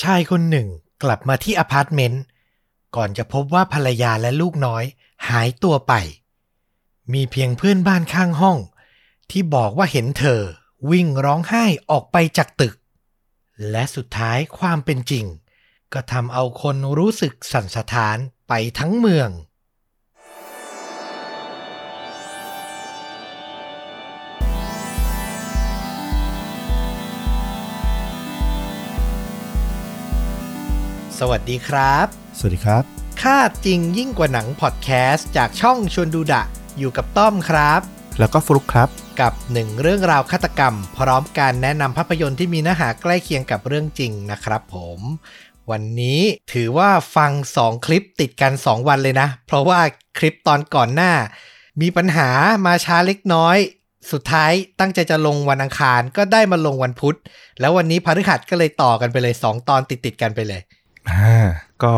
ชายคนหนึ่งกลับมาที่อพาร์ตเมนต์ ก่อนจะพบว่าภรรยาและลูกน้อยหายตัวไป มีเพียงเพื่อนบ้านข้างห้อง ที่บอกว่าเห็นเธอวิ่งร้องไห้ออกไปจากตึก และสุดท้ายความเป็นจริง ก็ทำเอาคนรู้สึกสั่นสะท้านไปทั้งเมือง สวัสดีครับ สวัสดีครับ ค่าจริงยิ่งกว่าหนังพอดแคสต์จากช่องชวนดูดะ อยู่กับต้อมครับ แล้วก็ฟลุกครับ กับหนึ่งเรื่องราวฆาตกรรม พร้อมการแนะนำภาพยนตร์ที่มีเนื้อหาใกล้เคียงกับเรื่องจริงนะครับผมวันนี้ถือว่าฟัง 2 คลิปติดกัน 2 วันเลยนะ เพราะว่าคลิปตอนก่อนหน้า มีปัญหามาช้าเล็กน้อย สุดท้ายตั้งใจจะลงวันอังคารก็ได้มาลงวันพุธ แล้ววันนี้พฤหัสก็เลยต่อกันไปเลย 2 ตอนติดติดๆกันไปเลยอ่า ก็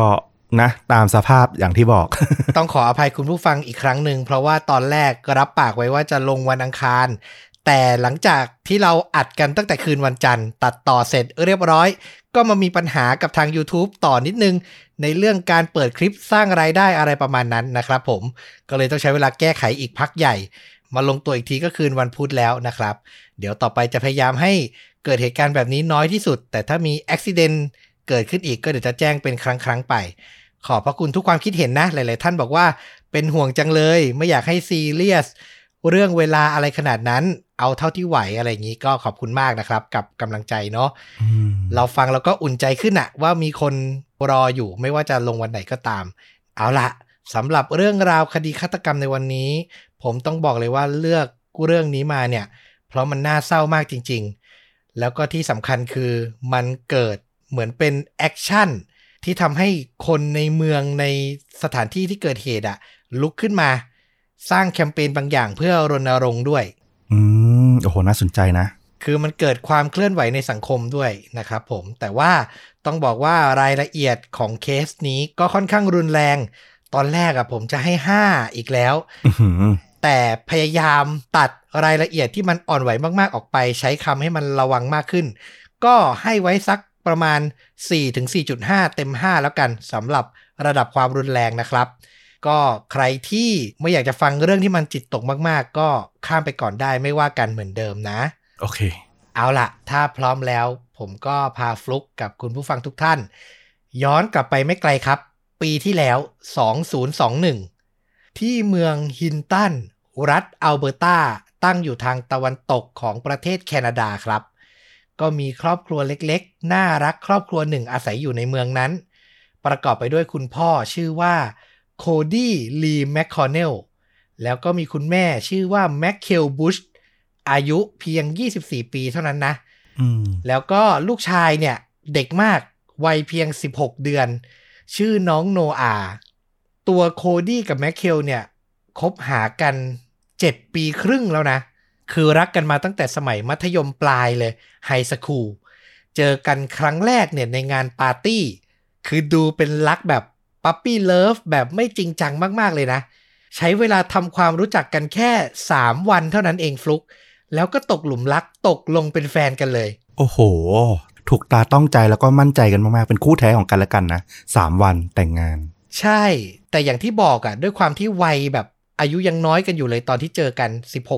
นะตามสภาพอย่างที่บอก ต้องขออภัยคุณผู้ฟังอีกครั้งหนึ่ง เพราะว่าตอนแรกก็รับปากไว้ว่าจะลงวันอังคาร แต่หลังจากที่เราอัดกันตั้งแต่คืนวันจันทร์ ตัดต่อเสร็จเรียบร้อย ก็มามีปัญหากับทาง YouTube ต่อนิดนึง ในเรื่องการเปิดคลิปสร้างรายได้อะไรประมาณนั้นนะครับผมก็เลยต้องใช้เวลาแก้ไขอีกพักใหญ่ มาลงตัวอีกทีก็คืนวันพุธแล้วนะครับ เดี๋ยวต่อไปจะพยายามให้เกิดเหตุการณ์แบบนี้น้อยที่สุด แต่ถ้ามีอุบิเหตุ เกิดขึ้นอีกก็เดี๋ยวจะแจ้งเป็นครั้งๆไป ขอบพระคุณทุกความคิดเห็นนะ หลาย ๆ ท่านบอกว่าเป็นห่วงจังเลย ไม่อยากให้ซีเรียสเรื่องเวลาอะไรขนาดนั้น เอาเท่าที่ไหวอะไรอย่างนี้ก็ขอบคุณมากนะครับ กับกำลังใจเนาะอืมเราฟังแล้วก็อุ่นใจขึ้นอะว่ามีคนรออยู่ไม่ว่าจะลงวันไหนก็ตาม เอาละสำหรับเรื่องราวคดีฆาตกรรมในวันนี้ ผมต้องบอกเลยว่าเลือกเรื่องนี้มาเนี่ย เพราะมันน่าเศร้ามากจริง ๆ แล้วก็ที่สำคัญคือมันเกิด เหมือนเป็น action ที่ทำให้คนในเมืองในสถานที่ที่เกิดเหตุอะลุกขึ้นมา สร้างแคมเปญบางอย่างเพื่อรณรงค์ด้วย อืมโอ้โหน่าสนใจนะ คือมันเกิดความเคลื่อนไหวในสังคมด้วยนะครับผม แต่ว่าต้องบอกว่ารายละเอียดของเคสนี้ก็ค่อนข้างรุนแรง ตอนแรกอะผมจะให้5อีกแล้วอื้อหือแต่พยายามตัดรายละเอียดที่มันอ่อนไหวมากๆออกไป ใช้คำให้มันระวังมากขึ้น ก็ให้ไว้สัก ประมาณ 4-4.5 เต็ม 5 แล้วกันสำหรับระดับความรุนแรงนะครับ ก็ใครที่ไม่อยากจะฟังเรื่องที่มันจิตตกมากๆ ก็ข้ามไปก่อนได้ไม่ว่ากันเหมือนเดิมนะ โอเค เอาล่ะถ้าพร้อมแล้ว ผมก็พาฟลุกกับคุณผู้ฟังทุกท่าน ย้อนกลับไปไม่ไกลครับ ปีที่แล้ว 2021 ที่เมืองฮินตันรัฐอัลเบอร์ตาตั้งอยู่ทางตะวันตกของประเทศแคนาดาครับ ก็มีครอบครัวเล็กๆ น่ารักครอบครัวหนึ่งอาศัยอยู่ในเมืองนั้น ประกอบไปด้วยคุณพ่อชื่อว่าโคดี้ลีแมคคอนเนลแล้วก็มีคุณแม่ชื่อว่าแมคเคลบุชอายุเพียง 24 ปีเท่านั้นนะอืมแล้วก็ลูกชายเนี่ย เด็กมากวัยเพียง 16 เดือน ชื่อน้องโนอา ตัวโคดี้กับแมคเคลเนี่ยคบหากัน 7 ปีครึ่งแล้วนะ คือรักกันมาตั้งแต่สมัยมัธยมปลายเลย high school เจอกันครั้งแรกเนี่ยในงานปาร์ตี้ คือดูเป็นรักแบบปั๊ปปี้เลิฟแบบไม่จริงจังมากๆเลยนะ ใช้เวลาทำความรู้จักกันแค่ 3 วันเท่านั้นเองฟลุก แล้วก็ตกหลุมรักตกลงเป็นแฟนกันเลย โอ้โห ถูกตาต้องใจแล้วก็มั่นใจกันมากๆ เป็นคู่แท้ของกันและกันนะสามวันแต่งงาน ใช่ แต่อย่างที่บอกอะด้วยความที่วัยแบบอายุยังน้อยกันอยู่เลยตอนที่เจอกัน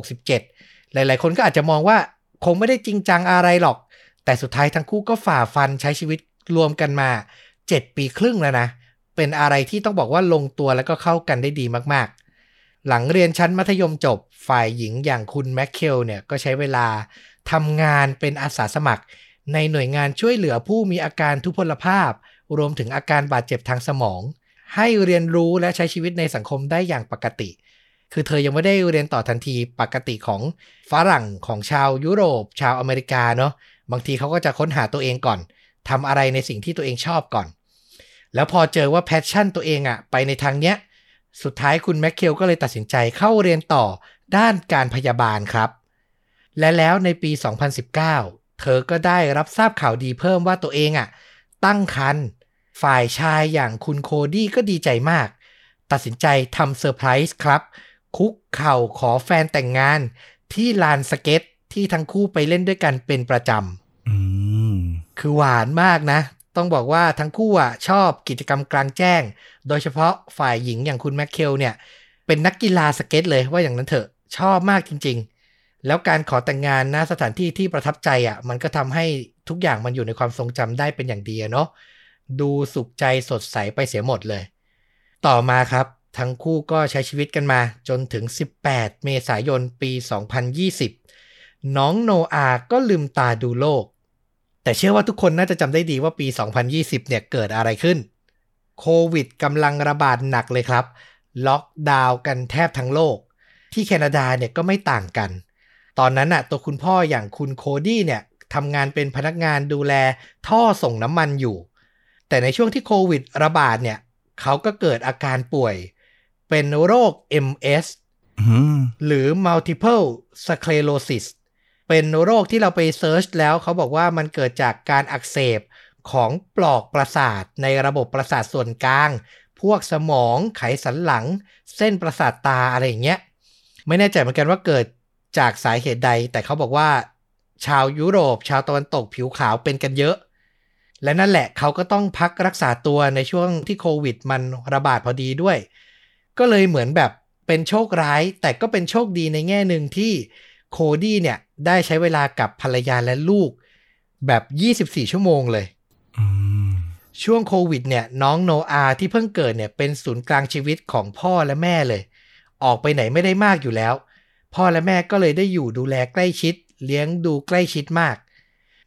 16-17 หลาย ๆ คนก็อาจจะมองว่าคงไม่ได้จริงจังอะไรหรอก แต่สุดท้ายทั้งคู่ก็ฝ่าฟันใช้ชีวิตรวมกันมา 7 ปีครึ่งแล้วนะ เป็นอะไรที่ต้องบอกว่าลงตัวแล้วก็เข้ากันได้ดีมากๆ หลังเรียนชั้นมัธยมจบ ฝ่ายหญิงอย่างคุณแมคเคลเนี่ยก็ใช้เวลาทำงานเป็นอาสาสมัคร ในหน่วยงานช่วยเหลือผู้มีอาการทุพพลภาพ รวมถึงอาการบาดเจ็บทางสมอง ให้เรียนรู้และใช้ชีวิตในสังคมได้อย่างปกติ คือเธอยังไม่ได้เรียนต่อทันทีปกติของฝรั่งของชาวยุโรป ชาวอเมริกาเนาะบางทีเขาก็จะค้นหาตัวเองก่อนทำอะไรในสิ่งที่ตัวเองชอบก่อน แล้วพอเจอว่า passion ตัวเองอะไปในทางเนี้ยสุดท้ายคุณแมคเคลก็เลยตัดสินใจเข้าเรียนต่อด้านการพยาบาลครับ และแล้วในปี 2019 เธอก็ได้รับทราบข่าวดีเพิ่มว่าตัวเองอะตั้งครรภ์ฝ่ายชายอย่างคุณโคดี้ก็ดีใจมาก ตัดสินใจทำเซอร์ไพรส์ครับ คุกเข่าขอแฟนแต่งงานที่ลานสเก็ตที่ทั้งคู่ไปเล่นด้วยกันเป็นประจำอืมคือหวานมากนะ ต้องบอกว่าทั้งคู่อะชอบกิจกรรมกลางแจ้ง โดยเฉพาะฝ่ายหญิงอย่างคุณแมคเคลเนี่ย เป็นนักกีฬาสเก็ตเลยว่าอย่างนั้นเถอะ ชอบมากจริง ๆ แล้วการขอแต่งงานณสถานที่ที่ประทับใจอะ มันก็ทำให้ทุกอย่างมันอยู่ในความทรงจำได้เป็นอย่างดีอะเนาะ ดูสุขใจสดใสไปเสียหมดเลย ต่อมาครับ ทั้งคู่ก็ใช้ชีวิตกันมาจนถึง 18 เมษายนปี 2020 น้องโนอาก็ลืมตาดูโลก แต่เชื่อว่าทุกคนน่าจะจำได้ดีว่าปี 2020 เนี่ยเกิดอะไรขึ้น โควิดกำลังระบาดหนักเลยครับ ล็อกดาวน์กันแทบทั้งโลก ที่แคนาดาเนี่ยก็ไม่ต่างกัน ตอนนั้นน่ะตัวคุณพ่ออย่างคุณโคดี้เนี่ยทำงานเป็นพนักงานดูแลท่อส่งน้ำมันอยู่ แต่ในช่วงที่โควิดระบาดเนี่ยเขาก็เกิดอาการป่วย เป็นโรค MS อืมหรือ multiple sclerosis เป็นโรคที่เราไปเซิร์ชแล้วเขาบอกว่ามันเกิดจากการอักเสบของปลอกประสาทในระบบประสาทส่วนกลาง พวกสมองไขสันหลัง เส้นประสาทตาอะไรอย่างเงี้ย ไม่แน่ใจเหมือนกันว่าเกิดจากสาเหตุใด แต่เขาบอกว่า ชาวยุโรป ชาวตะวันตกผิวขาวเป็นกันเยอะ และนั่นแหละเขาก็ต้องพักรักษาตัวในช่วงที่โควิด มันระบาดพอดีด้วย ก็เลยเหมือนแบบเป็นโชคร้าย แต่ก็เป็นโชคดีในแง่หนึ่งที่โคดี้เนี่ยได้ใช้เวลากับภรรยาและลูก แบบ 24 ชั่วโมงเลยอืมช่วงโควิดเนี่ยน้องโนอาที่เพิ่งเกิดเนี่ยเป็นศูนย์กลางชีวิตของพ่อและแม่เลย ออกไปไหนไม่ได้มากอยู่แล้ว พ่อและแม่ก็เลยได้อยู่ดูแลใกล้ชิด เลี้ยงดูใกล้ชิดมาก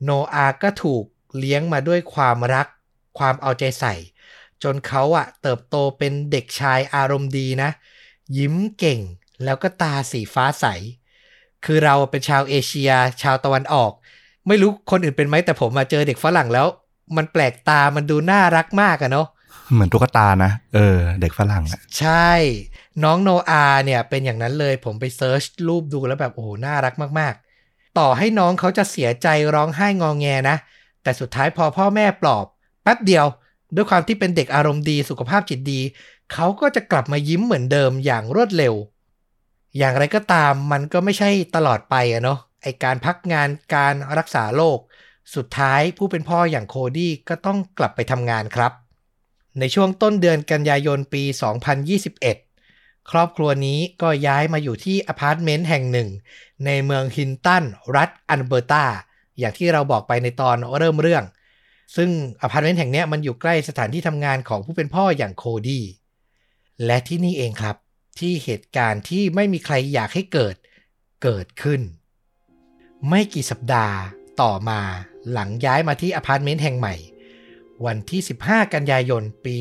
โนอาก็ถูกเลี้ยงมาด้วยความรัก ความเอาใจใส่ จนเขาอะเติบโตเป็นเด็กชายอารมณ์ดีนะ ยิ้มเก่งแล้วก็ตาสีฟ้าใส คือเราเป็นชาวเอเชีย ชาวตะวันออก ไม่รู้คนอื่นเป็นไหมแต่ผมมาเจอเด็กฝรั่งแล้ว มันแปลกตามันดูน่ารักมากอะเนาะเหมือนตุ๊กตานะ เออ เด็กฝรั่งอะใช่ น้องโนอาเนี่ยเป็นอย่างนั้นเลย ผมไปเซิร์ชรูปดูแล้วแบบโอ้โหน่ารักมากๆ ต่อให้น้องเขาจะเสียใจร้องไห้งองแงนะ แต่สุดท้ายพอพ่อแม่ปลอบ แป๊บเดียว ด้วยความที่เป็นเด็กอารมณ์ดีสุขภาพจิตดี เขาก็จะกลับมายิ้มเหมือนเดิมอย่างรวดเร็ว อย่างไรก็ตามมันก็ไม่ใช่ตลอดไปอะเนาะไอการพักงานการรักษาโรคสุดท้ายผู้เป็นพ่ออย่างโคดี้ก็ต้องกลับไปทำงานครับ ในช่วงต้นเดือนกันยายนปี 2021 ครอบครัวนี้ก็ย้ายมาอยู่ที่อพาร์ตเมนต์แห่งหนึ่ง ในเมืองฮินตัน รัฐอัลเบอร์ตา อย่างที่เราบอกไปในตอนเริ่มเรื่อง ซึ่งอพาร์ตเมนต์แห่งนี้มันอยู่ใกล้สถานที่ทำงานของผู้เป็นพ่ออย่างโคดี้และที่นี่เองครับ ที่เหตุการณ์ที่ไม่มีใครอยากให้เกิดเกิดขึ้น ไม่กี่สัปดาห์ต่อมาหลังย้ายมาที่อพาร์ตเมนต์แห่งใหม่ วันที่ 15 กันยายนปี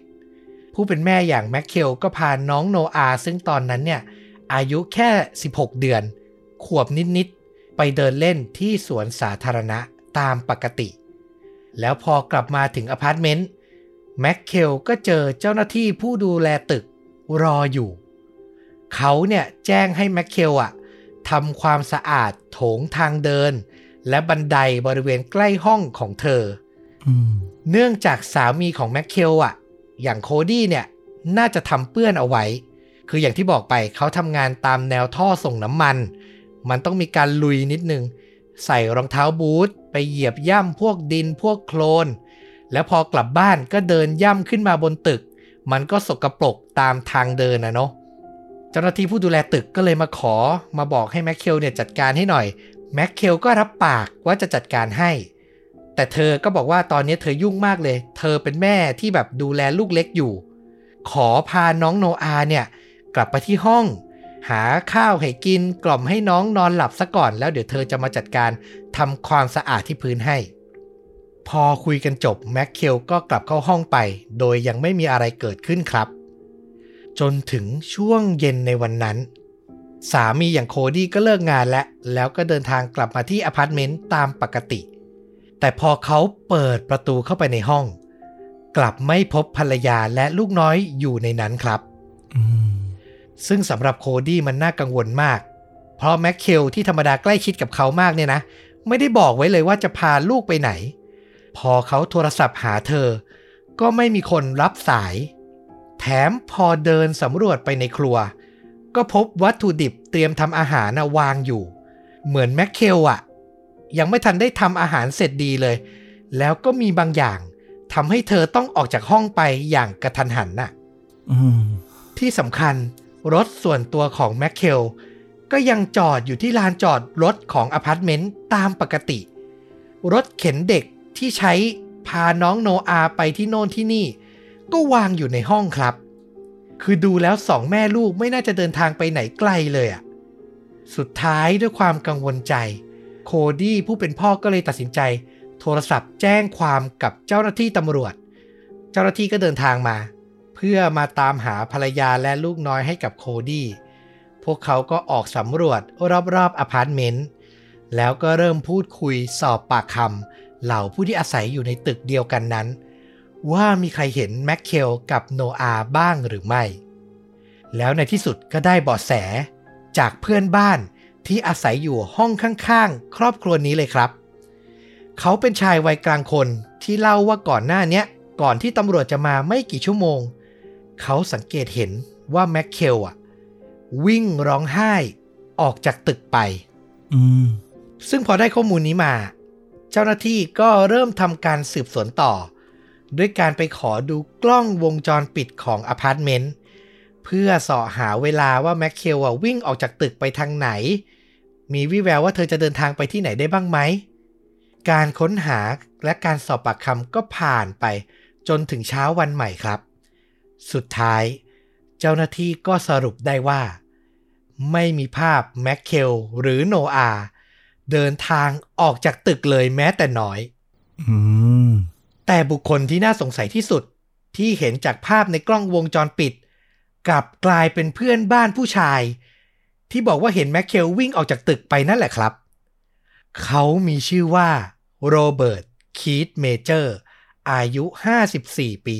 2021 ผู้เป็นแม่อย่างแม็คเคลก็พาน้องโนอาซึ่งตอนนั้นเนี่ยอายุแค่ 16 เดือน ขวบนิด ๆ ไปเดินเล่นที่สวนสาธารณะตามปกติ แล้วพอกลับมาถึงอพาร์ตเมนต์แมคเคลก็เจอเจ้าหน้าที่ผู้ดูแลตึกรออยู่ เขาเนี่ยแจ้งให้แมคเคลอะทำความสะอาดโถงทางเดิน และบันไดบริเวณใกล้ห้องของเธออืมเนื่องจากสามีของแมคเคลอะอย่างโคดี้เนี่ยน่าจะทำเปื้อนเอาไว้ คืออย่างที่บอกไปเขาทำงานตามแนวท่อส่งน้ำมัน มันต้องมีการลุยนิดนึง ใส่รองเท้าบูทไปเหยียบย่ำพวกดินพวกโคลน แล้วพอกลับบ้านก็เดินย่ำขึ้นมาบนตึก มันก็สกรปรกตามทางเดินนะเนาะเจ้าหน้าที่ผู้ดูแลตึกก็เลยมาขอมาบอกให้แมคเคลเนี่ยจัดการให้หน่อยแมคเคลก็รับปากว่าจะจัดการให้ แต่เธอก็บอกว่าตอนนี้เธอยุ่งมากเลย เธอเป็นแม่ที่แบบดูแลลูกเล็กอยู่ ขอพาน้องโนอาเนี่ยกลับไปที่ห้อง หาข้าวให้กินกล่อมให้น้องนอนหลับซะก่อน แล้วเดี๋ยวเธอจะมาจัดการทำความสะอาดที่พื้นให้ พอคุยกันจบแม็กเคลก็กลับเข้าห้องไป โดยยังไม่มีอะไรเกิดขึ้นครับ จนถึงช่วงเย็นในวันนั้น สามีอย่างโคดี้ก็เลิกงานแล้วแล้วก็เดินทางกลับมาที่อพาร์ตเมนต์ตามปกติ แต่พอเขาเปิดประตูเข้าไปในห้อง กลับไม่พบภรรยาและลูกน้อยอยู่ในนั้นครับ อืม ซึ่งสำหรับโคดี้มันน่ากังวลมาก เพราะแม็กเคลที่ธรรมดาใกล้ชิดกับเขามากเนี่ยนะ ไม่ได้บอกไว้เลยว่าจะพาลูกไปไหน พอเขาโทรศัพท์หาเธอ ก็ไม่มีคนรับสาย แถมพอเดินสำรวจไปในครัว ก็พบวัตถุดิบเตรียมทำอาหารนะวางอยู่ เหมือนแม็กเคลอะยังไม่ทันได้ทำอาหารเสร็จดีเลย แล้วก็มีบางอย่างทำให้เธอต้องออกจากห้องไปอย่างกระทันหันน่ะอืมที่สำคัญ รถส่วนตัวของแมคเคลก็ยังจอดอยู่ที่ลานจอดรถของอพาร์ตเมนต์ตามปกติ รถเข็นเด็กที่ใช้พาน้องโนอาไปที่โน่นที่นี่ ก็วางอยู่ในห้องครับ คือดูแล้วสองแม่ลูกไม่น่าจะเดินทางไปไหนไกลเลยอะสุดท้ายด้วยความกังวลใจ โคดี้ผู้เป็นพ่อก็เลยตัดสินใจ โทรศัพท์แจ้งความกับเจ้าหน้าที่ตำรวจ เจ้าหน้าที่ก็เดินทางมา เพื่อมาตามหาภรรยาและลูกน้อยให้กับโคดี้ พวกเขาก็ออกสำรวจรอบๆอพาร์ตเมนต์ แล้วก็เริ่มพูดคุยสอบปากคำเหล่าผู้ที่อาศัยอยู่ในตึกเดียวกันนั้น ว่ามีใครเห็นแมคเคลกับโนอาบ้างหรือไม่ แล้วในที่สุดก็ได้เบาะแส จากเพื่อนบ้านที่อาศัยอยู่ห้องข้างๆ ครอบครัวนี้เลยครับ เขาเป็นชายวัยกลางคนที่เล่าว่าก่อนหน้านี้ก่อนที่ตำรวจจะมาไม่กี่ชั่วโมง เขาสังเกตเห็นว่าแมคเคลอะ วิ่งร้องไห้ออกจากตึกไปอืมซึ่งพอได้ข้อมูลนี้มา เจ้าหน้าที่ก็เริ่มทำการสืบสวนต่อ ด้วยการไปขอดูกล้องวงจรปิดของอพาร์ตเมนต์เพื่อเสาะหาเวลาว่าแมคเคลอะวิ่งออกจากตึกไปทางไหน มีวิแววว่าเธอจะเดินทางไปที่ไหนได้บ้างไหม การค้นหาและการสอบปากคำก็ผ่านไปจนถึงเช้าวันใหม่ครับ สุดท้าย เจ้าหน้าที่ก็สรุปได้ว่า ไม่มีภาพแมคเคลหรือโนอาเดินทางออกจากตึกเลยแม้แต่น้อยอืมแต่บุคคลที่น่าสงสัยที่สุดที่เห็นจากภาพในกล้องวงจรปิด กลับกลายเป็นเพื่อนบ้านผู้ชาย ที่บอกว่าเห็นแมคเคลวิ่งออกจากตึกไปนั่นแหละครับ เขามีชื่อว่าโรเบิร์ตคีตเมเจอร์อายุ 54 ปี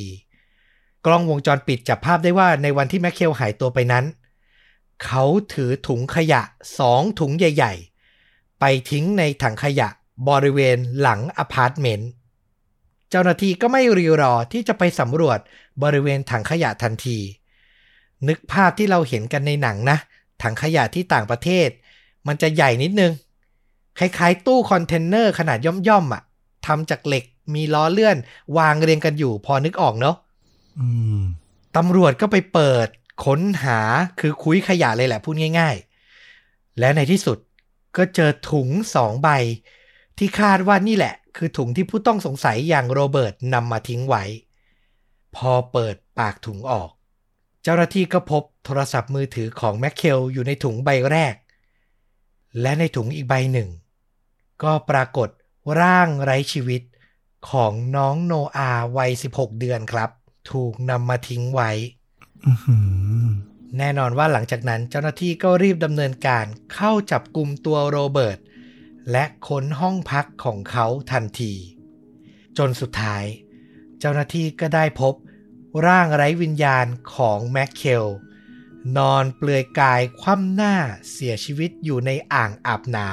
กล้องวงจรปิดจับภาพได้ว่าในวันที่แมคเคลหายตัวไปนั้น เขาถือถุงขยะสองถุงใหญ่ ๆ ไปทิ้งในถังขยะบริเวณหลังอพาร์ตเมนต์ เจ้าหน้าที่ก็ไม่รีรอที่จะไปสำรวจบริเวณถังขยะทันที นึกภาพที่เราเห็นกันในหนังนะ ถังขยะที่ต่างประเทศ มันจะใหญ่นิดนึง คล้ายๆ ตู้คอนเทนเนอร์ขนาดย่อมๆอะทำจากเหล็กมีล้อเลื่อนวางเรียงกันอยู่พอนึกออกเนาะ ตำรวจก็ไปเปิดค้นหาคือคุ้ยขยะเลยแหละพูดง่าย ๆ และในที่สุดก็เจอถุงสองใบ ที่คาดว่านี่แหละ คือถุงที่ผู้ต้องสงสัยอย่างโรเบิร์ตนำมาทิ้งไว้ พอเปิดปากถุงออก เจ้าหน้าที่ก็พบโทรศัพท์มือถือของแมคเคลอยู่ในถุงใบแรก และในถุงอีกใบหนึ่ง ก็ปรากฏร่างไร้ชีวิตของน้องโนอาวัย 16 เดือนครับ ถูกนำมาทิ้งไว้อือหือแน่นอนว่าหลังจากนั้นเจ้าหน้าที่ก็รีบดำเนินการเข้าจับกลุ่มตัวโรเบิร์ตและค้นห้องพักของเขาทันที จนสุดท้าย เจ้าหน้าที่ก็ได้พบร่างไร้วิญญาณของแมคเคลนอนเปลือยกายคว่ำหน้าเสียชีวิตอยู่ในอ่างอาบน้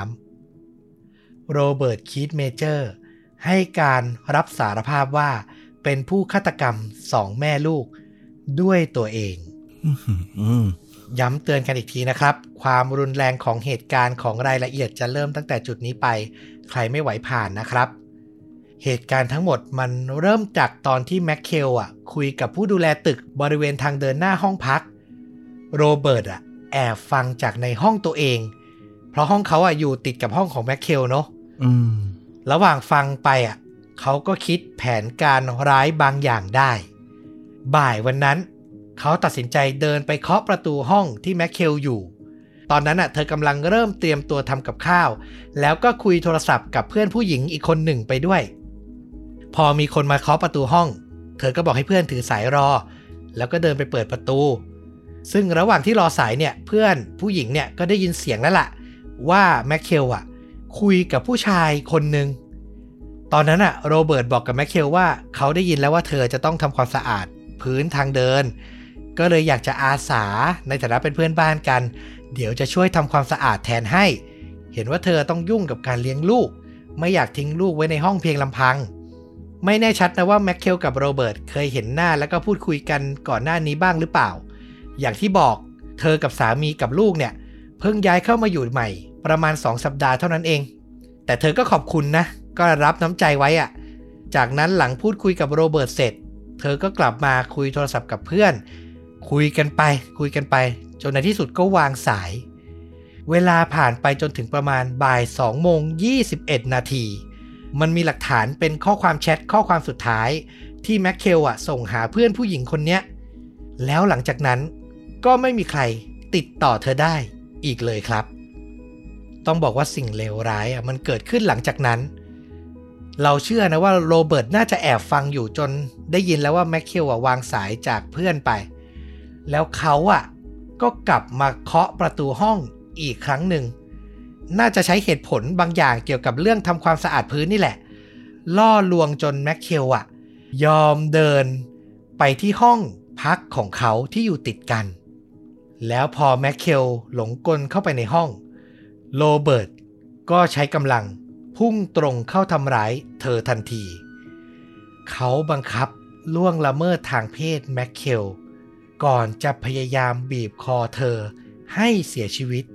ำโรเบิร์ตคีตเมเจอร์ ให้การรับสารภาพว่า เป็นผู้ฆาตกรรมสองแม่ลูกด้วยตัวเองอือหือย้ำเตือนกันอีกทีนะครับ ความรุนแรงของเหตุการณ์ของรายละเอียดจะเริ่มตั้งแต่จุดนี้ไป ใครไม่ไหวผ่านนะครับ เหตุการณ์ทั้งหมดมันเริ่มจากตอนที่แมคเคลอะ คุยกับผู้ดูแลตึกบริเวณทางเดินหน้าห้องพัก โรเบิร์ตอะ แอบฟังจากในห้องตัวเอง เพราะห้องเขาอะอยู่ติดกับห้องของแมคเคลเนาะอืมระหว่างฟังไปอะ เขาก็คิดแผนการร้ายบางอย่างได้ บ่ายวันนั้น เขาตัดสินใจเดินไปเคาะประตูห้องที่แมคเคลอยู่ ตอนนั้นอะเธอกำลังเริ่มเตรียมตัวทำกับข้าว แล้วก็คุยโทรศัพท์กับเพื่อนผู้หญิงอีกคนหนึ่งไปด้วย พอมีคนมาเคาะประตูห้อง เธอก็บอกให้เพื่อนถือสายรอ แล้วก็เดินไปเปิดประตู ซึ่งระหว่างที่รอสายเนี่ยเพื่อนผู้หญิงเนี่ยก็ได้ยินเสียงแล้วล่ะว่าแมคเคลอะคุยกับผู้ชายคนหนึ่ง ตอนนั้นอะโรเบิร์ตบอกกับแมคเคลว่าเขาได้ยินแล้วว่าเธอจะต้องทำความสะอาดพื้นทางเดิน ก็เลยอยากจะอาสาในฐานะเป็นเพื่อนบ้านกัน เดี๋ยวจะช่วยทำความสะอาดแทนให้ เห็นว่าเธอต้องยุ่งกับการเลี้ยงลูก ไม่อยากทิ้งลูกไว้ในห้องเพียงลำพัง ไม่แน่ชัดนะว่าแมคเคลกับโรเบิร์ตเคยเห็นหน้าแล้วก็พูดคุยกันก่อนหน้านี้บ้างหรือเปล่า อย่างที่บอกเธอกับสามีกับลูกเนี่ยเพิ่งย้ายเข้ามาอยู่ใหม่ ประมาณ 2 สัปดาห์เท่านั้นเอง แต่เธอก็ขอบคุณนะ ก็รับน้ำใจไว้อะจากนั้นหลังพูดคุยกับโรเบิร์ตเสร็จ เธอก็กลับมาคุยโทรศัพท์กับเพื่อน คุยกันไป คุยกันไป จนในที่สุดก็วางสาย เวลาผ่านไปจนถึงประมาณบ่าย2โมง21 นาที มันมีหลักฐานเป็นข้อความแชทข้อความสุดท้าย ที่แม็กเคลอะส่งหาเพื่อนผู้หญิงคนเนี้ย แล้วหลังจากนั้นก็ไม่มีใครติดต่อเธอได้อีกเลยครับ ต้องบอกว่าสิ่งเลวร้ายอะมันเกิดขึ้นหลังจากนั้น เราเชื่อนะว่าโรเบิร์ตน่าจะแอบฟังอยู่จนได้ยินแล้วว่าแม็กเคลอะวางสายจากเพื่อนไป แล้วเขาอะก็กลับมาเคาะประตูห้องอีกครั้งหนึ่ง น่าจะใช้เหตุผลบางอย่างเกี่ยวกับเรื่องทำความสะอาดพื้นนี่แหละ ล่อลวงจนแม็กเคลอะยอมเดินไปที่ห้องพักของเขาที่อยู่ติดกัน แล้วพอแม็กเคลหลงกลเข้าไปในห้อง โรเบิร์ตก็ใช้กำลัง พุ่งตรงเข้าทำร้ายเธอทันที เขาบังคับล่วงละเมิดทางเพศแม็กเคลก่อนจะพยายามบีบคอเธอให้เสียชีวิต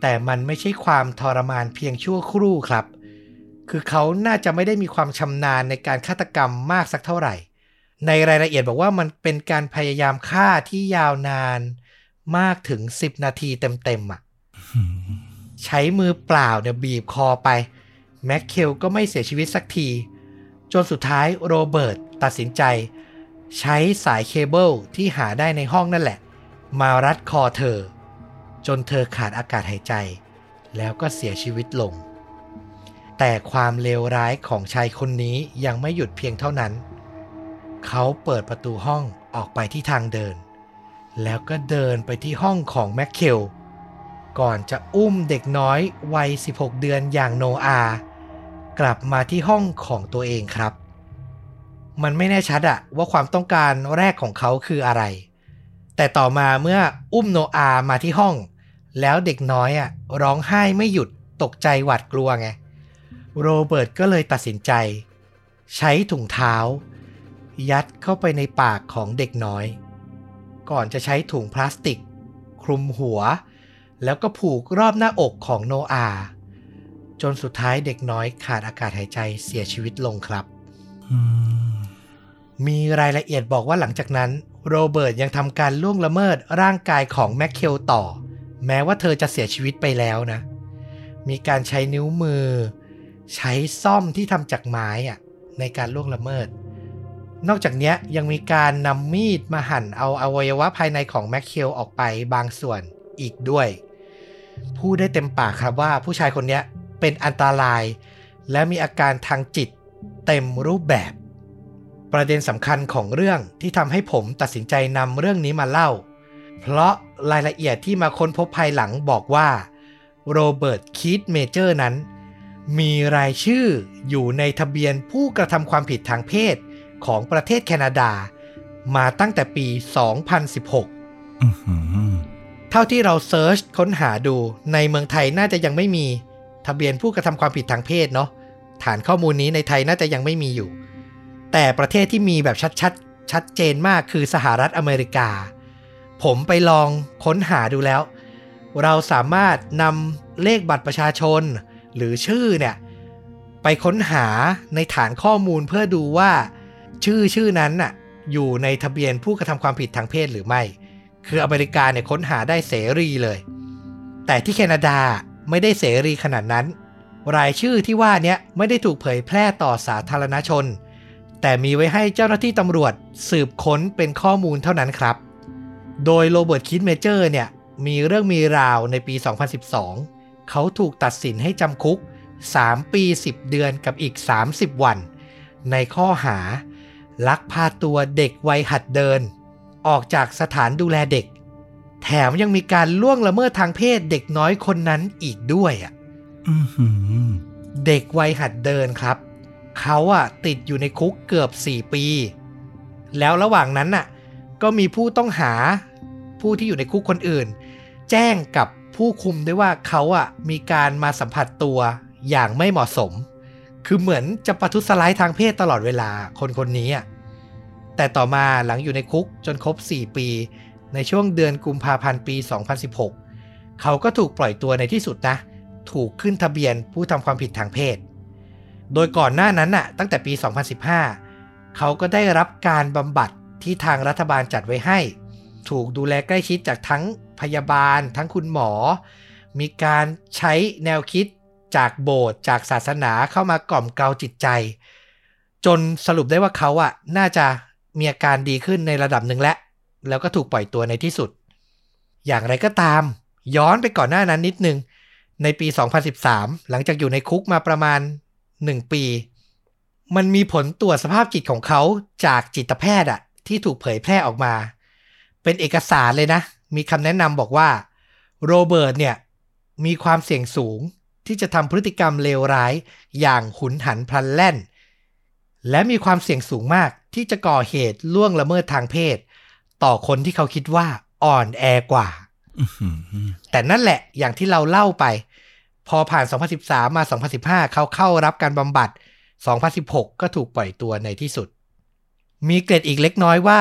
แต่มันไม่ใช่ความทรมานเพียงชั่วครู่ครับ คือเขาน่าจะไม่ได้มีความชำนาญในการฆาตกรรมมากสักเท่าไหร่ ในรายละเอียดบอกว่ามันเป็นการพยายามฆ่าที่ยาวนานมากถึง 10 นาทีเต็มๆอะใช้มือเปล่าเนี่ยบีบคอไป แม็กเคลก็ไม่เสียชีวิตสักที จนสุดท้ายโรเบิร์ตตัดสินใจ ใช้สายเคเบิลที่หาได้ในห้องนั่นแหละ มารัดคอเธอ จนเธอขาดอากาศหายใจ แล้วก็เสียชีวิตลง แต่ความเลวร้ายของชายคนนี้ยังไม่หยุดเพียงเท่านั้น เขาเปิดประตูห้องออกไปที่ทางเดิน แล้วก็เดินไปที่ห้องของแม็กเคลก่อนจะอุ้มเด็กน้อยวัย 16 เดือนอย่างโนอา กลับมาที่ห้องของตัวเองครับ มันไม่แน่ชัดอะว่าความต้องการแรกของเขาคืออะไร แต่ต่อมาเมื่ออุ้มโนอามาที่ห้อง แล้วเด็กน้อยอะร้องไห้ไม่หยุดตกใจหวาดกลัวไง โรเบิร์ตก็เลยตัดสินใจ ใช้ถุงเท้า ยัดเข้าไปในปากของเด็กน้อย ก่อนจะใช้ถุงพลาสติก คลุมหัว แล้วก็ผูกรอบหน้าอกของโนอา จนสุดท้ายเด็กน้อยขาดอากาศหายใจเสียชีวิตลงครับอืมมีรายละเอียดบอกว่าหลังจากนั้นโรเบิร์ตยังทำการล่วงละเมิดร่างกายของแมคเคลต่อ แม้ว่าเธอจะเสียชีวิตไปแล้วนะ มีการใช้นิ้วมือ ใช้ซ่อมที่ทำจากไม้อะในการล่วงละเมิด นอกจากเนี้ยยังมีการนำมีดมาหั่นเอาอวัยวะภายในของแมคเคลออกไปบางส่วนอีกด้วย พูดได้เต็มปากครับว่าผู้ชายคนเนี้ย เป็นอันตราย และมีอาการทางจิตเต็มรูปแบบ ประเด็นสำคัญของเรื่องที่ทำให้ผมตัดสินใจนำเรื่องนี้มาเล่า เพราะรายละเอียดที่มาค้นพบภายหลังบอกว่าโรเบิร์ตคีตเมเจอร์นั้น มีรายชื่ออยู่ในทะเบียนผู้กระทำความผิดทางเพศของประเทศแคนาดา มาตั้งแต่ปี 2016อือหือเท่าที่เรา search ค้นหาดูในเมืองไทยน่าจะยังไม่มี ทะเบียนผู้กระทำความผิดทางเพศเนาะฐานข้อมูลนี้ในไทยน่าจะยังไม่มีอยู่ แต่ประเทศที่มีแบบชัดๆชัดเจนมากคือสหรัฐอเมริกา ผมไปลองค้นหาดูแล้ว เราสามารถนำเลขบัตรประชาชน หรือชื่อเนี่ยไปค้นหาในฐานข้อมูลเพื่อดูว่า ชื่อชื่อนั้นน่ะอยู่ในทะเบียนผู้กระทำความผิดทางเพศหรือไม่ คืออเมริกาเนี่ยค้นหาได้เสรีเลย แต่ที่แคนาดา ไม่ได้เสรีขนาดนั้น รายชื่อที่ว่าเนี้ยไม่ได้ถูกเผยแพร่ต่อสาธารณชน แต่มีไว้ให้เจ้าหน้าที่ตำรวจสืบค้นเป็นข้อมูลเท่านั้นครับ โดยโรเบิร์ตคิดเมเจอร์เนี่ยมีเรื่องมีราวในปี 2012 เขาถูกตัดสินให้จำคุก 3 ปี 10 เดือนกับอีก 30 วัน ในข้อหา ลักพาตัวเด็กวัยหัดเดิน ออกจากสถานดูแลเด็ก แถมยังมีการล่วงละเมิดทางเพศเด็กน้อยคนนั้นอีกด้วยอะอือหือเด็กวัยหัดเดินครับ เขาอะติดอยู่ในคุกเกือบ 4 ปี แล้วระหว่างนั้นน่ะ ก็มีผู้ต้องหาผู้ที่อยู่ในคุกคนอื่น แจ้งกับผู้คุมด้วยว่าเขาอะมีการมาสัมผัสตัวอย่างไม่เหมาะสม คือเหมือนจะประทุษร้ายทางเพศตลอดเวลาคนคนนี้อะแต่ต่อมาหลังอยู่ในคุกจนครบ 4 ปี ในช่วงเดือนกุมภาพันธ์ปี 2016 เขาก็ถูกปล่อยตัวในที่สุดนะ ถูกขึ้นทะเบียนผู้ทำความผิดทางเพศ โดยก่อนหน้านั้นน่ะ ตั้งแต่ปี 2015 เขาก็ได้รับการบำบัดที่ทางรัฐบาลจัดไว้ให้ ถูกดูแลใกล้ชิดจากทั้งพยาบาล ทั้งคุณหมอ มีการใช้แนวคิดจากโบสถ์จากศาสนาเข้ามากล่อมเกลาจิตใจ จนสรุปได้ว่าเขาอะน่าจะมีอาการดีขึ้นในระดับหนึ่งแล้ว แล้วก็ถูกปล่อยตัวในที่สุด อย่างไรก็ตาม ย้อนไปก่อนหน้านั้นนิดนึง ในปี 2013 หลังจากอยู่ในคุกมาประมาณ 1 ปี มันมีผลตรวจสภาพจิตของเขาจากจิตแพทย์อะที่ถูกเผยแพร่ออกมา เป็นเอกสารเลยนะ มีคำแนะนำบอกว่าโรเบิร์ตเนี่ยมีความเสี่ยงสูงที่จะทำพฤติกรรมเลวร้ายอย่างหุนหันพลันแล่น และมีความเสี่ยงสูงมากที่จะก่อเหตุล่วงละเมิดทางเพศ ต่อคนที่เขาคิดว่าอ่อนแอกว่าอื้อหือแต่นั่นแหละอย่างที่เราเล่าไป พอผ่าน 2013 มา 2015 เขาเข้ารับการบำบัด 2016 ก็ถูกปล่อยตัวในที่สุด มีเกร็ดอีกเล็กน้อยว่า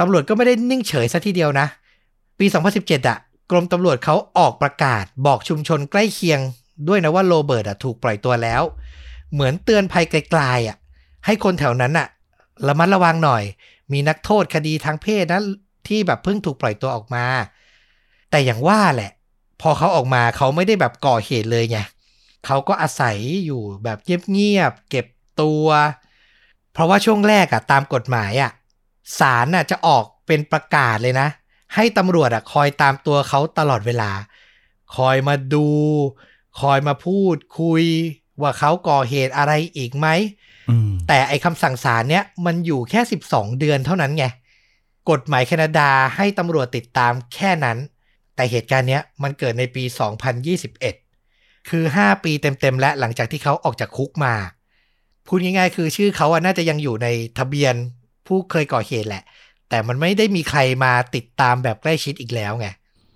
ตำรวจก็ไม่ได้นิ่งเฉยซะทีเดียวนะ ปี 2017อะกรมตำรวจเขาออกประกาศบอกชุมชนใกล้เคียง ด้วยนะว่าโรเบิร์ตอะถูกปล่อยตัวแล้ว เหมือนเตือนภัยไกลๆอะให้คนแถวนั้นอะระมัดระวังหน่อย มีนักโทษคดีทางเพศนะที่แบบเพิ่งถูกปล่อยตัวออกมา แต่อย่างว่าแหละ พอเขาออกมาเขาไม่ได้แบบก่อเหตุเลยไงเขาก็อาศัยอยู่แบบเงียบๆเก็บตัว เพราะว่าช่วงแรกอะตามกฎหมายอะศาลน่ะจะออกเป็นประกาศเลยนะ ให้ตำรวจอะคอยตามตัวเขาตลอดเวลา คอยมาดู คอยมาพูดคุย ว่าเขาก่อเหตุอะไรอีกไหม แต่ไอ้คำสั่งศาลเนี้ยมันอยู่แค่ 12 เดือนเท่านั้นไง กฎหมายแคนาดาให้ตำรวจติดตามแค่นั้น แต่เหตุการณ์เนี้ยมันเกิดในปี 2021 คือ 5 ปีเต็มๆและหลังจากที่เขาออกจากคุกมา พูดง่ายๆ คือชื่อเขาอะน่าจะยังอยู่ในทะเบียนผู้เคยก่อเหตุแหละ แต่มันไม่ได้มีใครมาติดตามแบบใกล้ชิดอีกแล้วไง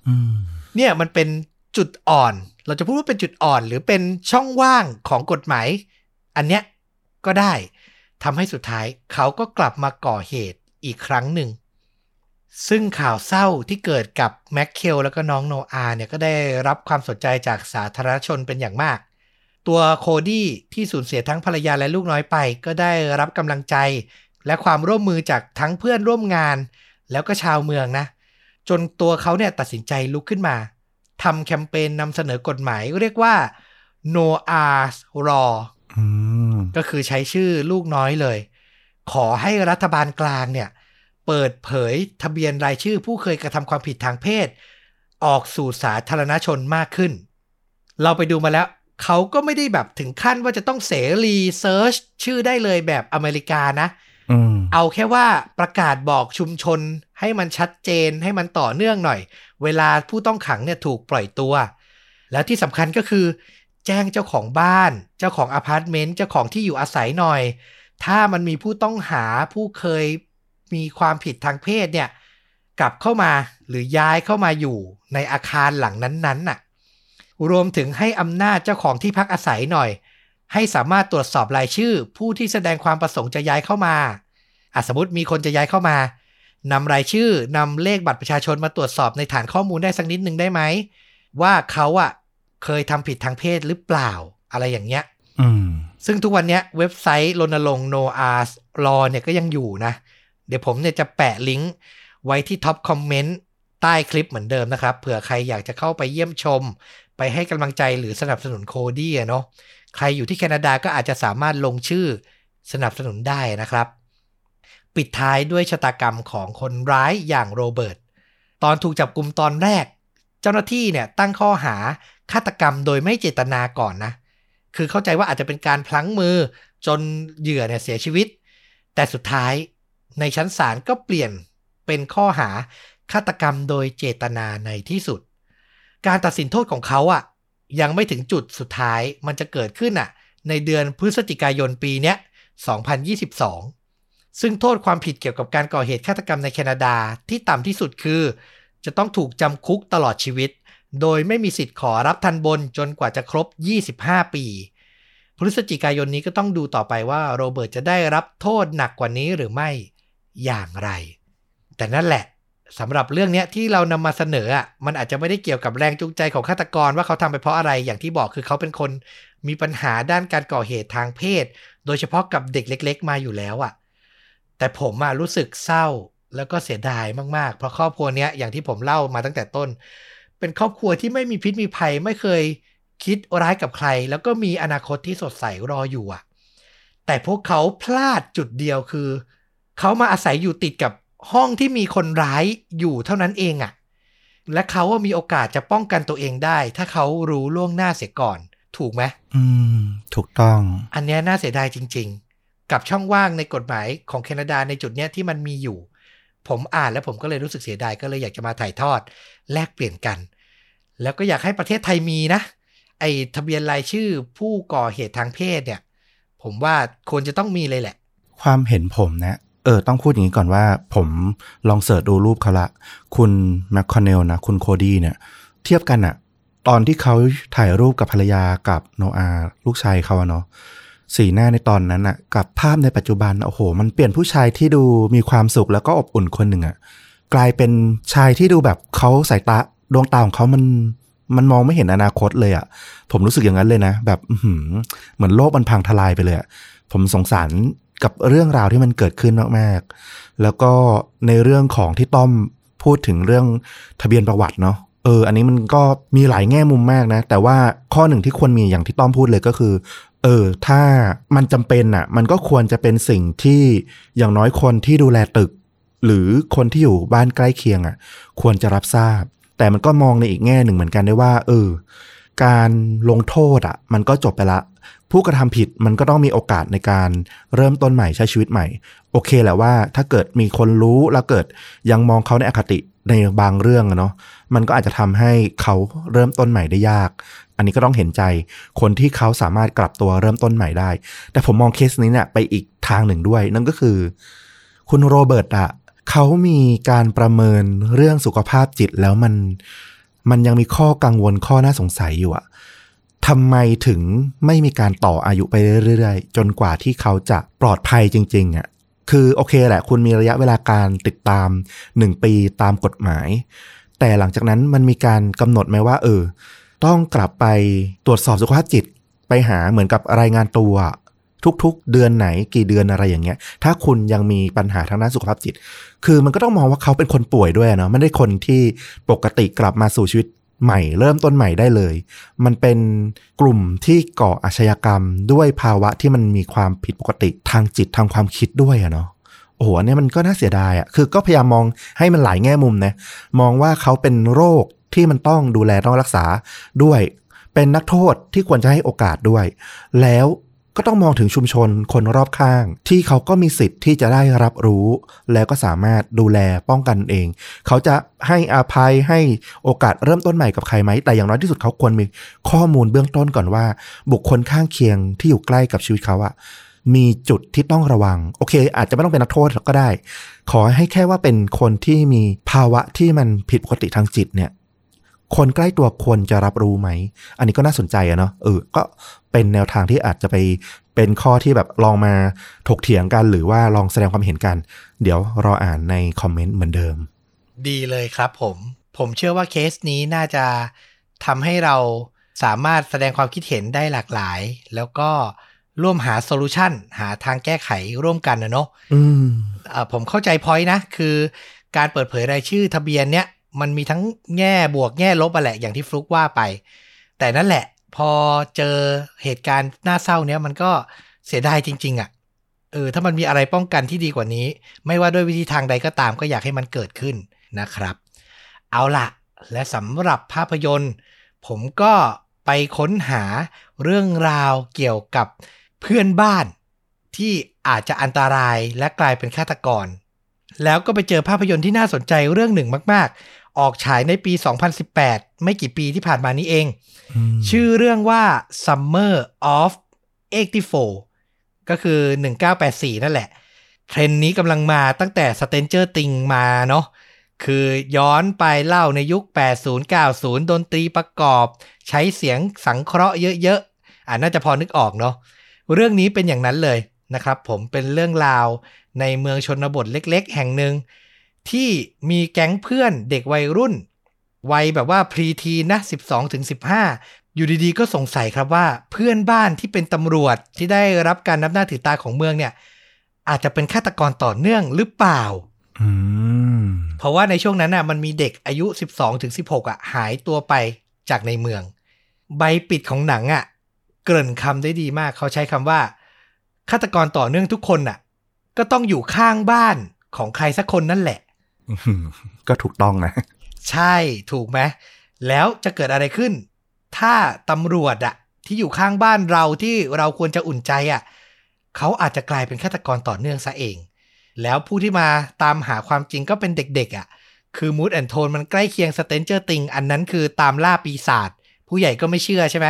อืมเนี่ยมันเป็นจุดอ่อน เราจะพูดว่าเป็นจุดอ่อนหรือเป็นช่องว่างของกฎหมาย อันเนี้ย ก็ได้ทำให้สุดท้ายเขาก็กลับมาก่อเหตุอีกครั้งหนึ่ง ซึ่งข่าวเศร้าที่เกิดกับแม็กเคลแล้วก็น้องโนอาเนี่ยก็ได้รับความสนใจจากสาธารณชนเป็นอย่างมาก ตัวโคดี้ที่สูญเสียทั้งภรรยาและลูกน้อยไป ก็ได้รับกำลังใจ และความร่วมมือจากทั้งเพื่อนร่วมงาน แล้วก็ชาวเมืองนะ จนตัวเขาเนี่ยตัดสินใจลุกขึ้นมาทำแคมเปญนำเสนอกฎหมายเรียกว่า No Ar's Law อืม ก็คือใช้ชื่อลูกน้อยเลย ขอให้รัฐบาลกลางเนี่ย เปิดเผยทะเบียนรายชื่อผู้เคยกระทำความผิดทางเพศ ออกสู่สาธารณชนมากขึ้น เราไปดูมาแล้ว เขาก็ไม่ได้แบบถึงขั้นว่าจะต้องเสรี search ชื่อได้เลยแบบอเมริกานะอืมเอาแค่ว่าประกาศบอกชุมชนให้มันชัดเจนให้มันต่อเนื่องหน่อย เวลาผู้ต้องขังเนี่ยถูกปล่อยตัว แล้วที่สำคัญก็คือ แจ้งเจ้าของบ้าน เจ้าของอพาร์ตเมนต์เจ้าของที่อยู่อาศัยหน่อย ถ้ามันมีผู้ต้องหาผู้เคยมีความผิดทางเพศเนี่ยกลับเข้ามาหรือย้ายเข้ามาอยู่ในอาคารหลังนั้นๆน่ะรวมถึงให้อำนาจเจ้าของที่พักอาศัยหน่อย ให้สามารถตรวจสอบรายชื่อ ผู้ที่แสดงความประสงค์จะย้ายเข้ามาอะสมมติมีคนจะย้ายเข้ามานำรายชื่อนำเลขบัตรประชาชนมาตรวจสอบในฐานข้อมูลได้สักนิดหนึ่งได้ไหมว่าเขาอะ เคยทำผิดทางเพศหรือเปล่าอะไรอย่างเงี้ยอืมซึ่งทุกวันเนี้ยเว็บไซต์รณรงค์ Noah's Law เนี่ยก็ยังอยู่นะ เดี๋ยวผมเนี่ยจะแปะลิงก์ไว้ที่ top comment ใต้คลิปเหมือนเดิมนะครับเผื่อใครอยากจะเข้าไปเยี่ยมชม ไปให้กำลังใจหรือสนับสนุนโคดี้อะเนาะใครอยู่ที่แคนาดาก็อาจจะสามารถลงชื่อสนับสนุนได้นะครับ ปิดท้ายด้วยชะตากรรมของคนร้ายอย่างโรเบิร์ตตอนถูกจับกลุ่มตอนแรก เจ้าหน้าที่เนี่ยตั้งข้อหา ฆาตกรรมโดยไม่เจตนาก่อนนะ คือเข้าใจว่าอาจจะเป็นการพลั้งมือจนเหยื่อเนี่ยเสียชีวิต แต่สุดท้ายในชั้นศาลก็เปลี่ยนเป็นข้อหาฆาตกรรมโดยเจตนาในที่สุด การตัดสินโทษของเขาอะ่ะยังไม่ถึงจุดสุดท้ายมันจะเกิดขึ้นอะ ในเดือนพฤศจิกายนปีเนี้ย 2022 ซึ่งโทษความผิดเกี่ยวกับการก่อเหตุฆาตกรรมในแคนาดาที่ต่ำที่สุดคือ จะต้องถูกจำคุกตลอดชีวิต โดยไม่มีสิทธิ์ขอรับทันบนจนกว่าจะครบ 25 ปี พฤศจิกายนนี้ก็ต้องดูต่อไปว่าโรเบิร์ตจะได้รับโทษหนักกว่านี้หรือไม่อย่างไร แต่นั่นแหละสำหรับเรื่องนี้ที่เรานำมาเสนออะมันอาจจะไม่ได้เกี่ยวกับแรงจูงใจของฆาตกรว่าเขาทำไปเพราะอะไรอย่างที่บอกคือเขาเป็นคนมีปัญหาด้านการก่อเหตุทางเพศ โดยเฉพาะกับเด็กเล็ก ๆ มาอยู่แล้วอะ่ะแต่ผมอะรู้สึกเศร้าแล้วก็เสียดายมากๆ เพราะครอบครัวเนี้ยอย่างที่ผมเล่ามาตั้งแต่ต้น เป็นครอบครัวที่ไม่มีพิษมีภัย ไม่เคยคิดร้ายกับใคร แล้วก็มีอนาคตที่สดใสรออยู่อะแต่พวกเขาพลาดจุดเดียวคือ เขามาอาศัยอยู่ติดกับห้องที่มีคนร้ายอยู่เท่านั้นเองอะและเขาว่ามีโอกาสจะป้องกันตัวเองได้ ถ้าเขารู้ล่วงหน้าเสียก่อน ถูกไหมอืม ถูกต้อง อันเนี้ยน่าเสียดายจริง ๆ กับช่องว่างในกฎหมายของแคนาดาในจุดเนี้ยที่มันมีอยู่ ผมอ่านแล้วผมก็เลยรู้สึกเสียดายก็เลยอยากจะมาถ่ายทอด แลกเปลี่ยนกัน แล้วก็อยากให้ประเทศไทยมีนะ ไอทะเบียนรายชื่อผู้ก่อเหตุทางเพศเนี่ย ผมว่าควรจะต้องมีเลยแหละ ความเห็นผมนะ เออ ต้องพูดอย่างนี้ก่อนว่า ผมลอง search ดูรูปเขาละ คุณแมคคอนเนลนะ คุณโคดี้เนี่ย เทียบกันอะตอนที่เขาถ่ายรูปกับภรรยากับโนอาลูกชายเขาเนาะสีหน้าในตอนนั้นอะกับภาพในปัจจุบันโอ้โห มันเปลี่ยนผู้ชายที่ดูมีความสุขแล้วก็อบอุ่นคนหนึ่งอะกลายเป็นชายที่ดูแบบเขาสายตา ดวงตาของเขามันมันมองไม่เห็นอนาคตเลยอะผมรู้สึกอย่างนั้นเลยนะ แบบหืเหมือนโลกมันพังทลายไปเลยอะผมสงสารกับเรื่องราวที่มันเกิดขึ้นมากๆ แล้วก็ในเรื่องของที่ต้อมพูดถึงเรื่องทะเบียนประวัติเนาะเออ อันนี้มันก็มีหลายแง่มุมมากนะ แต่ว่าข้อหนึ่งที่ควรมีอย่างที่ต้อมพูดเลยก็คือ เออ ถ้ามันจำเป็นอะ มันก็ควรจะเป็นสิ่งที่อย่างน้อยคนที่ดูแลตึก หรือคนที่อยู่บ้านใกล้เคียงอะ ควรจะรับทราบ แต่มันก็มองในอีกแง่หนึ่งเหมือนกันได้ว่า เออ การลงโทษอะ มันก็จบไปละ ผู้กระทำผิดมันก็ต้องมีโอกาสในการเริ่มต้นใหม่ใช้ชีวิตใหม่ โอเคแหละว่า ถ้าเกิดมีคนรู้แล้วเกิดยังมองเขาในอคติในบางเรื่องอะเนาะมันก็อาจจะทำให้เขาเริ่มต้นใหม่ได้ยาก อันนี้ก็ต้องเห็นใจคนที่เขาสามารถกลับตัวเริ่มต้นใหม่ได้ แต่ผมมองเคสนี้เนี่ยไปอีกทางหนึ่งด้วย นั่นก็คือ คุณโรเบิร์ตอะ เขามีการประเมินเรื่องสุขภาพจิตแล้วมันมันยังมีข้อกังวลข้อน่าสงสัยอยู่อะทำไมถึงไม่มีการต่ออายุไปเรื่อยๆ จนกว่าที่เขาจะปลอดภัยจริงๆอะคือโอเคแหละ คุณมีระยะเวลาการติดตาม 1 ปีตามกฎหมาย แต่หลังจากนั้นมันมีการกำหนดไหมว่า เออ ต้องกลับไปตรวจสอบสุขภาพจิตไปหาเหมือนกับรายงานตัว ทุก ๆ เดือนไหนกี่เดือนอะไรอย่างเงี้ย ถ้าคุณยังมีปัญหาทางด้านสุขภาพจิต คือมันก็ต้องมองว่าเขาเป็นคนป่วยด้วยเนาะไม่ได้คนที่ปกติกลับมาสู่ชีวิตใหม่เริ่มต้นใหม่ได้เลย มันเป็นกลุ่มที่ก่ออาชญากรรมด้วยภาวะที่มันมีความผิดปกติทางจิตทางความคิดด้วยอะเนาะโอ้โหอันนี้มันก็น่าเสียดายอะคือก็พยายามมองให้มันหลายแง่มุมนะมองว่าเขาเป็นโรคที่มันต้องดูแลต้องรักษาด้วย เป็นนักโทษที่ควรจะให้โอกาสด้วย แล้ว ก็ต้องมองถึงชุมชนคนรอบข้าง ที่เขาก็มีสิทธิ์ที่จะได้รับรู้ แล้วก็สามารถดูแลป้องกันเอง เขาจะให้อภัยให้โอกาสเริ่มต้นใหม่กับใครไหม แต่อย่างน้อยที่สุดเขาควรมีข้อมูลเบื้องต้นก่อนว่า บุคคลข้างเคียงที่อยู่ใกล้กับชีวิตเขาอะมีจุดที่ต้องระวัง โอเค อาจจะไม่ต้องเป็นนักโทษก็ได้ ขอให้แค่ว่าเป็นคนที่มีภาวะที่มันผิดปกติทางจิตเนี่ย คนใกล้ตัวควรจะรับรู้ไหม อันนี้ก็น่าสนใจอะเนาะเออก็เป็นแนวทางที่อาจจะไปเป็นข้อที่แบบลองมาถกเถียงกัน หรือว่าลองแสดงความเห็นกัน เดี๋ยวรออ่านในคอมเมนต์เหมือนเดิม ดีเลยครับผม ผมเชื่อว่าเคสนี้น่าจะทำให้เราสามารถแสดงความคิดเห็นได้หลากหลาย แล้วก็ร่วมหา solution หาทางแก้ไขร่วมกันนะเนาะอืมเอ่อผมเข้าใจ point นะ คือการเปิดเผยรายชื่อทะเบียนเนี้ย มันมีทั้งแง่บวกแง่ลบอะแหละอย่างที่ฟลุกว่าไป แต่นั่นแหละ พอเจอเหตุการณ์น่าเศร้าเนี้ยมันก็เสียดายจริง ๆอะ่ะเออถ้ามันมีอะไรป้องกันที่ดีกว่านี้ ไม่ว่าด้วยวิธีทางใดก็ตามก็อยากให้มันเกิดขึ้นนะครับ เอาละและสำหรับภาพยนตร์ ผมก็ไปค้นหาเรื่องราวเกี่ยวกับเพื่อนบ้านที่อาจจะอันตรายและกลายเป็นฆาตกร แล้วก็ไปเจอภาพยนตร์ที่น่าสนใจเรื่องหนึ่งมาก ออกฉายในปี 2018 ไม่กี่ปีที่ผ่านมานี้เอง ชื่อเรื่องว่า Summer of 84 ก็คือ 1984 นั่นแหละ เทรนด์นี้กำลังมาตั้งแต่ Stranger Things มาเนาะคือย้อนไปเล่าในยุค 80 90 ดนตรีประกอบ ใช้เสียงสังเคราะห์เยอะๆอ่าน่าจะพอนึกออกเนาะเรื่องนี้เป็นอย่างนั้นเลยนะครับผมเป็นเรื่องราวในเมืองชนบทเล็ก ๆ แห่งหนึ่ง ที่มีแก๊งเพื่อนเด็กวัยรุ่น วัยแบบว่าพรีทีนะ 12ถึง15 อยู่ดีๆ ก็สงสัยครับว่าเพื่อนบ้านที่เป็นตำรวจที่ได้รับการนับหน้าถือตาของเมืองเนี่ย อาจจะเป็นฆาตกรต่อเนื่องหรือเปล่าอืมเพราะว่าในช่วงนั้นน่ะมันมีเด็กอายุ 12ถึง16อะหายตัวไปจากในเมือง ใบปิดของหนังอะ เกริ่นคำได้ดีมาก เขาใช้คำว่าฆาตกรต่อเนื่องทุกคนน่ะ ก็ต้องอยู่ข้างบ้านของใครสักคนนั่นแหละ ก็ถูกต้องนะ ใช่ถูกไหมแล้วจะเกิดอะไรขึ้น ถ้าตำรวจอะที่อยู่ข้างบ้านเราที่เราควรจะอุ่นใจอะเขาอาจจะกลายเป็นฆาตกรต่อเนื่องซะเอง แล้วผู้ที่มาตามหาความจริงก็เป็นเด็กๆอะคือ mood and tone มันใกล้เคียง Stranger Things อันนั้นคือตามล่าปีศาจผู้ใหญ่ก็ไม่เชื่อใช่ไหม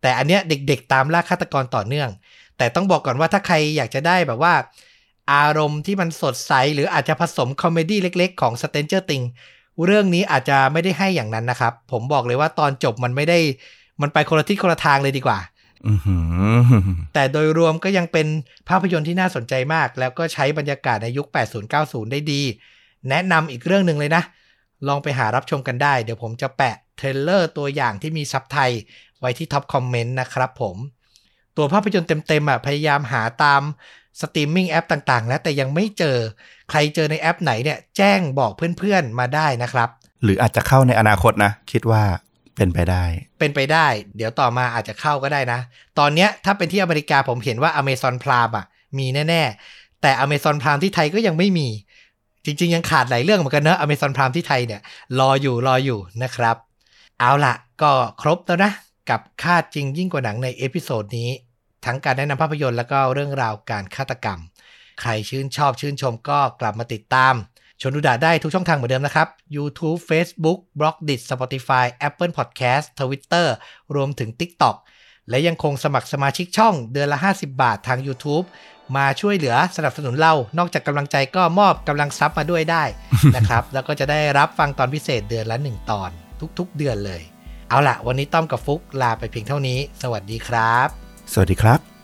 แต่อันเนี้ยเด็กๆ ตามล่าฆาตกรต่อเนื่อง แต่ต้องบอกก่อนว่าถ้าใครอยากจะได้แบบว่า อารมณ์ที่มันสดใส หรืออาจจะผสม comedy เล็ก ๆ ของ Stranger Things เรื่องนี้อาจจะไม่ได้ให้อย่างนั้นนะครับ ผมบอกเลยว่าตอนจบมันไม่ได้มันไปคนละทิศคนละทางเลยดีกว่าอือหือแต่โดยรวมก็ยังเป็นภาพยนตร์ที่น่าสนใจมาก แล้วก็ใช้บรรยากาศในยุค 80-90 ได้ดี แนะนำอีกเรื่องหนึ่งเลยนะ ลองไปหารับชมกันได้ เดี๋ยวผมจะแปะ trailer ตัวอย่างที่มีซับไทย ไว้ที่ top comment นะครับผม ตัวภาพยนตร์เต็มๆอะพยายามหาตาม streaming app ต่างๆ แล้วแต่ยังไม่เจอใครเจอในแอปไหนเนี่ยแจ้งบอกเพื่อนๆมาได้นะครับ หรืออาจจะเข้าในอนาคตนะ คิดว่าเป็นไปได้ เป็นไปได้ เดี๋ยวต่อมาอาจจะเข้าก็ได้นะ ตอนเนี้ยถ้าเป็นที่อเมริกาผมเห็นว่า Amazon Prime อะ มีแน่ๆ แต่ Amazon Prime ที่ไทยก็ยังไม่มี จริง ๆ ยังขาดหลายเรื่องเหมือนกันเนอะ Amazon Prime ที่ไทยเนี่ยรออยู่รออยู่นะครับ เอาล่ะก็ครบแล้วนะ กับฆาตจริงยิ่งกว่าหนังใน episode นี้ ทั้งการแนะนำภาพยนตร์แล้วก็เรื่องราวการฆาตกรรม ใครชื่นชอบชื่นชมก็กลับมาติดตาม ชนดูดาได้ทุกช่องทางเหมือนเดิมนะครับ YouTube Facebook b l o g d i t Spotify Apple Podcast Twitter รวมถึง TikTok และยังคงสมัครสมาชิกช่องเดือนละ 50 บาททาง YouTube มาช่วยเหลือสนับสนุนเรา นอกจากกำลังใจก็มอบกำลังทรัพย์มาด้วยได้นะครับ แล้วก็จะได้รับฟังตอนพิเศษเดือนละ 1 ตอน ทุกๆ เดือนเลย เอาล่ะ วันนี้ต้อมกับฟุกลาไปเพียงเท่านี้ สวัสดีครับ สวัสดีครับ